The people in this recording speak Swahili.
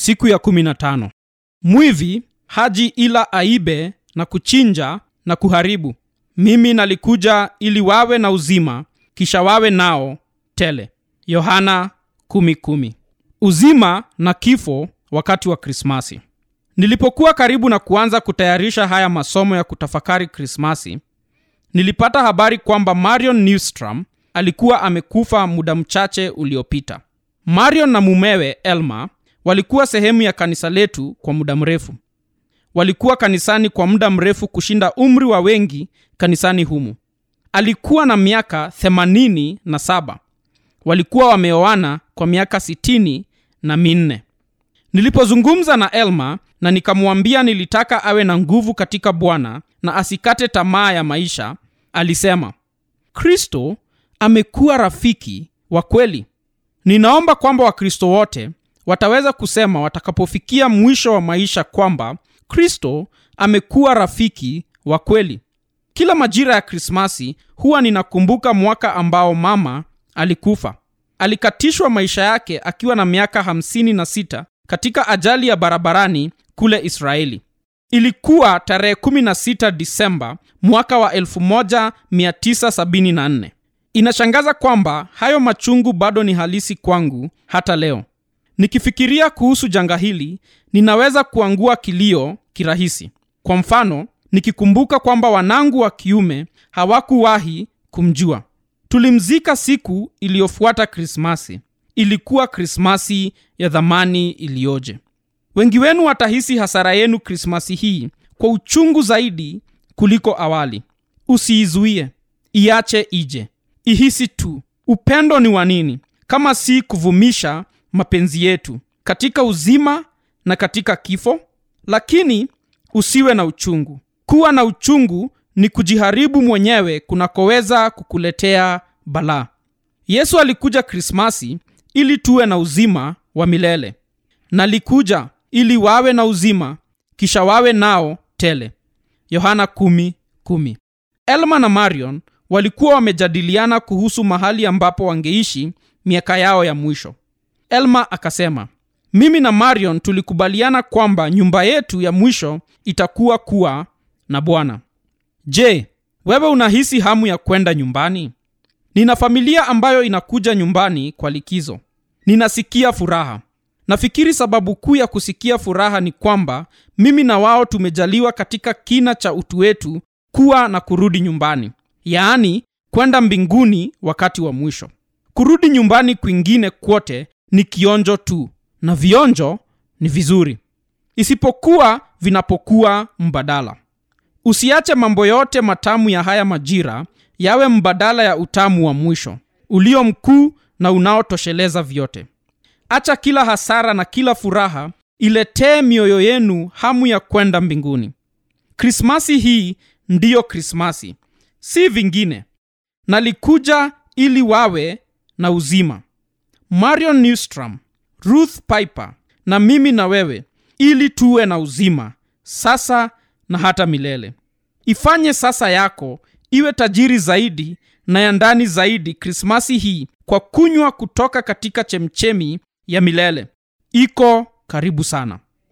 siku ya 15 mwivi haji ila aibe na kuchinja na kuharibu. Mimi nalikuja ili wawe na uzima kisha wawe nao tele. Yohana 10:10. uzima na kifo wakati wa krismasi. Nilipokuwa karibu na kuanza kutayarisha haya masomo ya kutafakari krismasi nilipata habari kwamba marion newstrom alikuwa amekufa muda mchache uliopita. Marion na mumewe elma walikuwa sehemu ya kanisa letu kwa muda mrefu. Walikuwa kanisani kwa muda mrefu kushinda umri wa wengi kanisani humu. Alikuwa na miaka 87 walikuwa wameoana kwa miaka 6 na minne. Nilipozungumza na elma na nikamwambia nilitaka awe na nguvu katika bwana na asikate tamaa ya maisha alisema kristo amekuwa rafiki wa kweli. Ninaomba kwamba wakristo wote wataweza kusema watakapofikia mwisho wa maisha kwamba kristo amekuwa rafiki wa kweli. Kila majira ya krismasi huwa ninakumbuka mwaka ambao mama alikufa. Alikatishwa maisha yake akiwa na miaka 56 katika ajali ya barabarani kule israeli. Ilikuwa tarehe 16 disemba mwaka wa 1974 inashangaza kwamba hayo machungu bado ni halisi kwangu hata leo nikifikiria kuhusu janga hili ninaweza kuangua kilio kirahisi. Kwa mfano nikikumbuka kwamba wanangu wa kiume hawakuwahi kumjua. Tulimzika siku iliyofuata krismasi. Ilikuwa krismasi ya dhamani iliyoje. Wengi wenu watahisi hasara yenu krismasi hii kwa uchungu zaidi kuliko awali. Usiizuie. Iache ije. Ihisi tu. Upendo ni wa nini? Kama si kuvumisha mapenzi yetu katika uzima na katika kifo lakini usiwe na uchungu. Kuwa na uchungu ni kujiharibu mwenyewe kunakoweza kukuletea balaa. Yesu alikuja krismasi ili tuwe na uzima wa milele nalikuja ili wawe na uzima kisha wawe nao tele. Yohana 10:10. elma na marion walikuwa wamejadiliana kuhusu mahali ambapo wangeishi miaka yao ya mwisho elma akasema mimi na marion tulikubaliana kwamba nyumba yetu ya mwisho itakuwa kuwa na bwana. Je wewe unahisi hamu ya kwenda nyumbani? Nina familia ambayo inakuja nyumbani kwa likizo. Ninasikia furaha. Nafikiri sababu kuu ya kusikia furaha ni kwamba mimi na wao tumejaliwa katika kina cha utu wetu kuwa na kurudi nyumbani yaani kwenda mbinguni wakati wa mwisho. Kurudi nyumbani kwingine kwote ni kionjo tu na vionjo ni vizuri. Isipokuwa vinapokuwa mbadala. Usiache mambo yote matamu ya haya majira yawe mbadala ya utamu wa mwisho ulio mkuu na unaotosheleza vyote. Acha kila hasara na kila furaha iletee mioyo yenu hamu ya kwenda mbinguni. Krismasi hii ndiyo krismasi si vingine. Nalikuja ili wawe na uzima marion newstram ruth piper na mimi na wewe ili tuwe na uzima sasa na hata milele. Ifanye sasa yako iwe tajiri zaidi na ya ndani zaidi krismasi hii kwa kunywa kutoka katika chemchemi ya milele. Iko karibu sana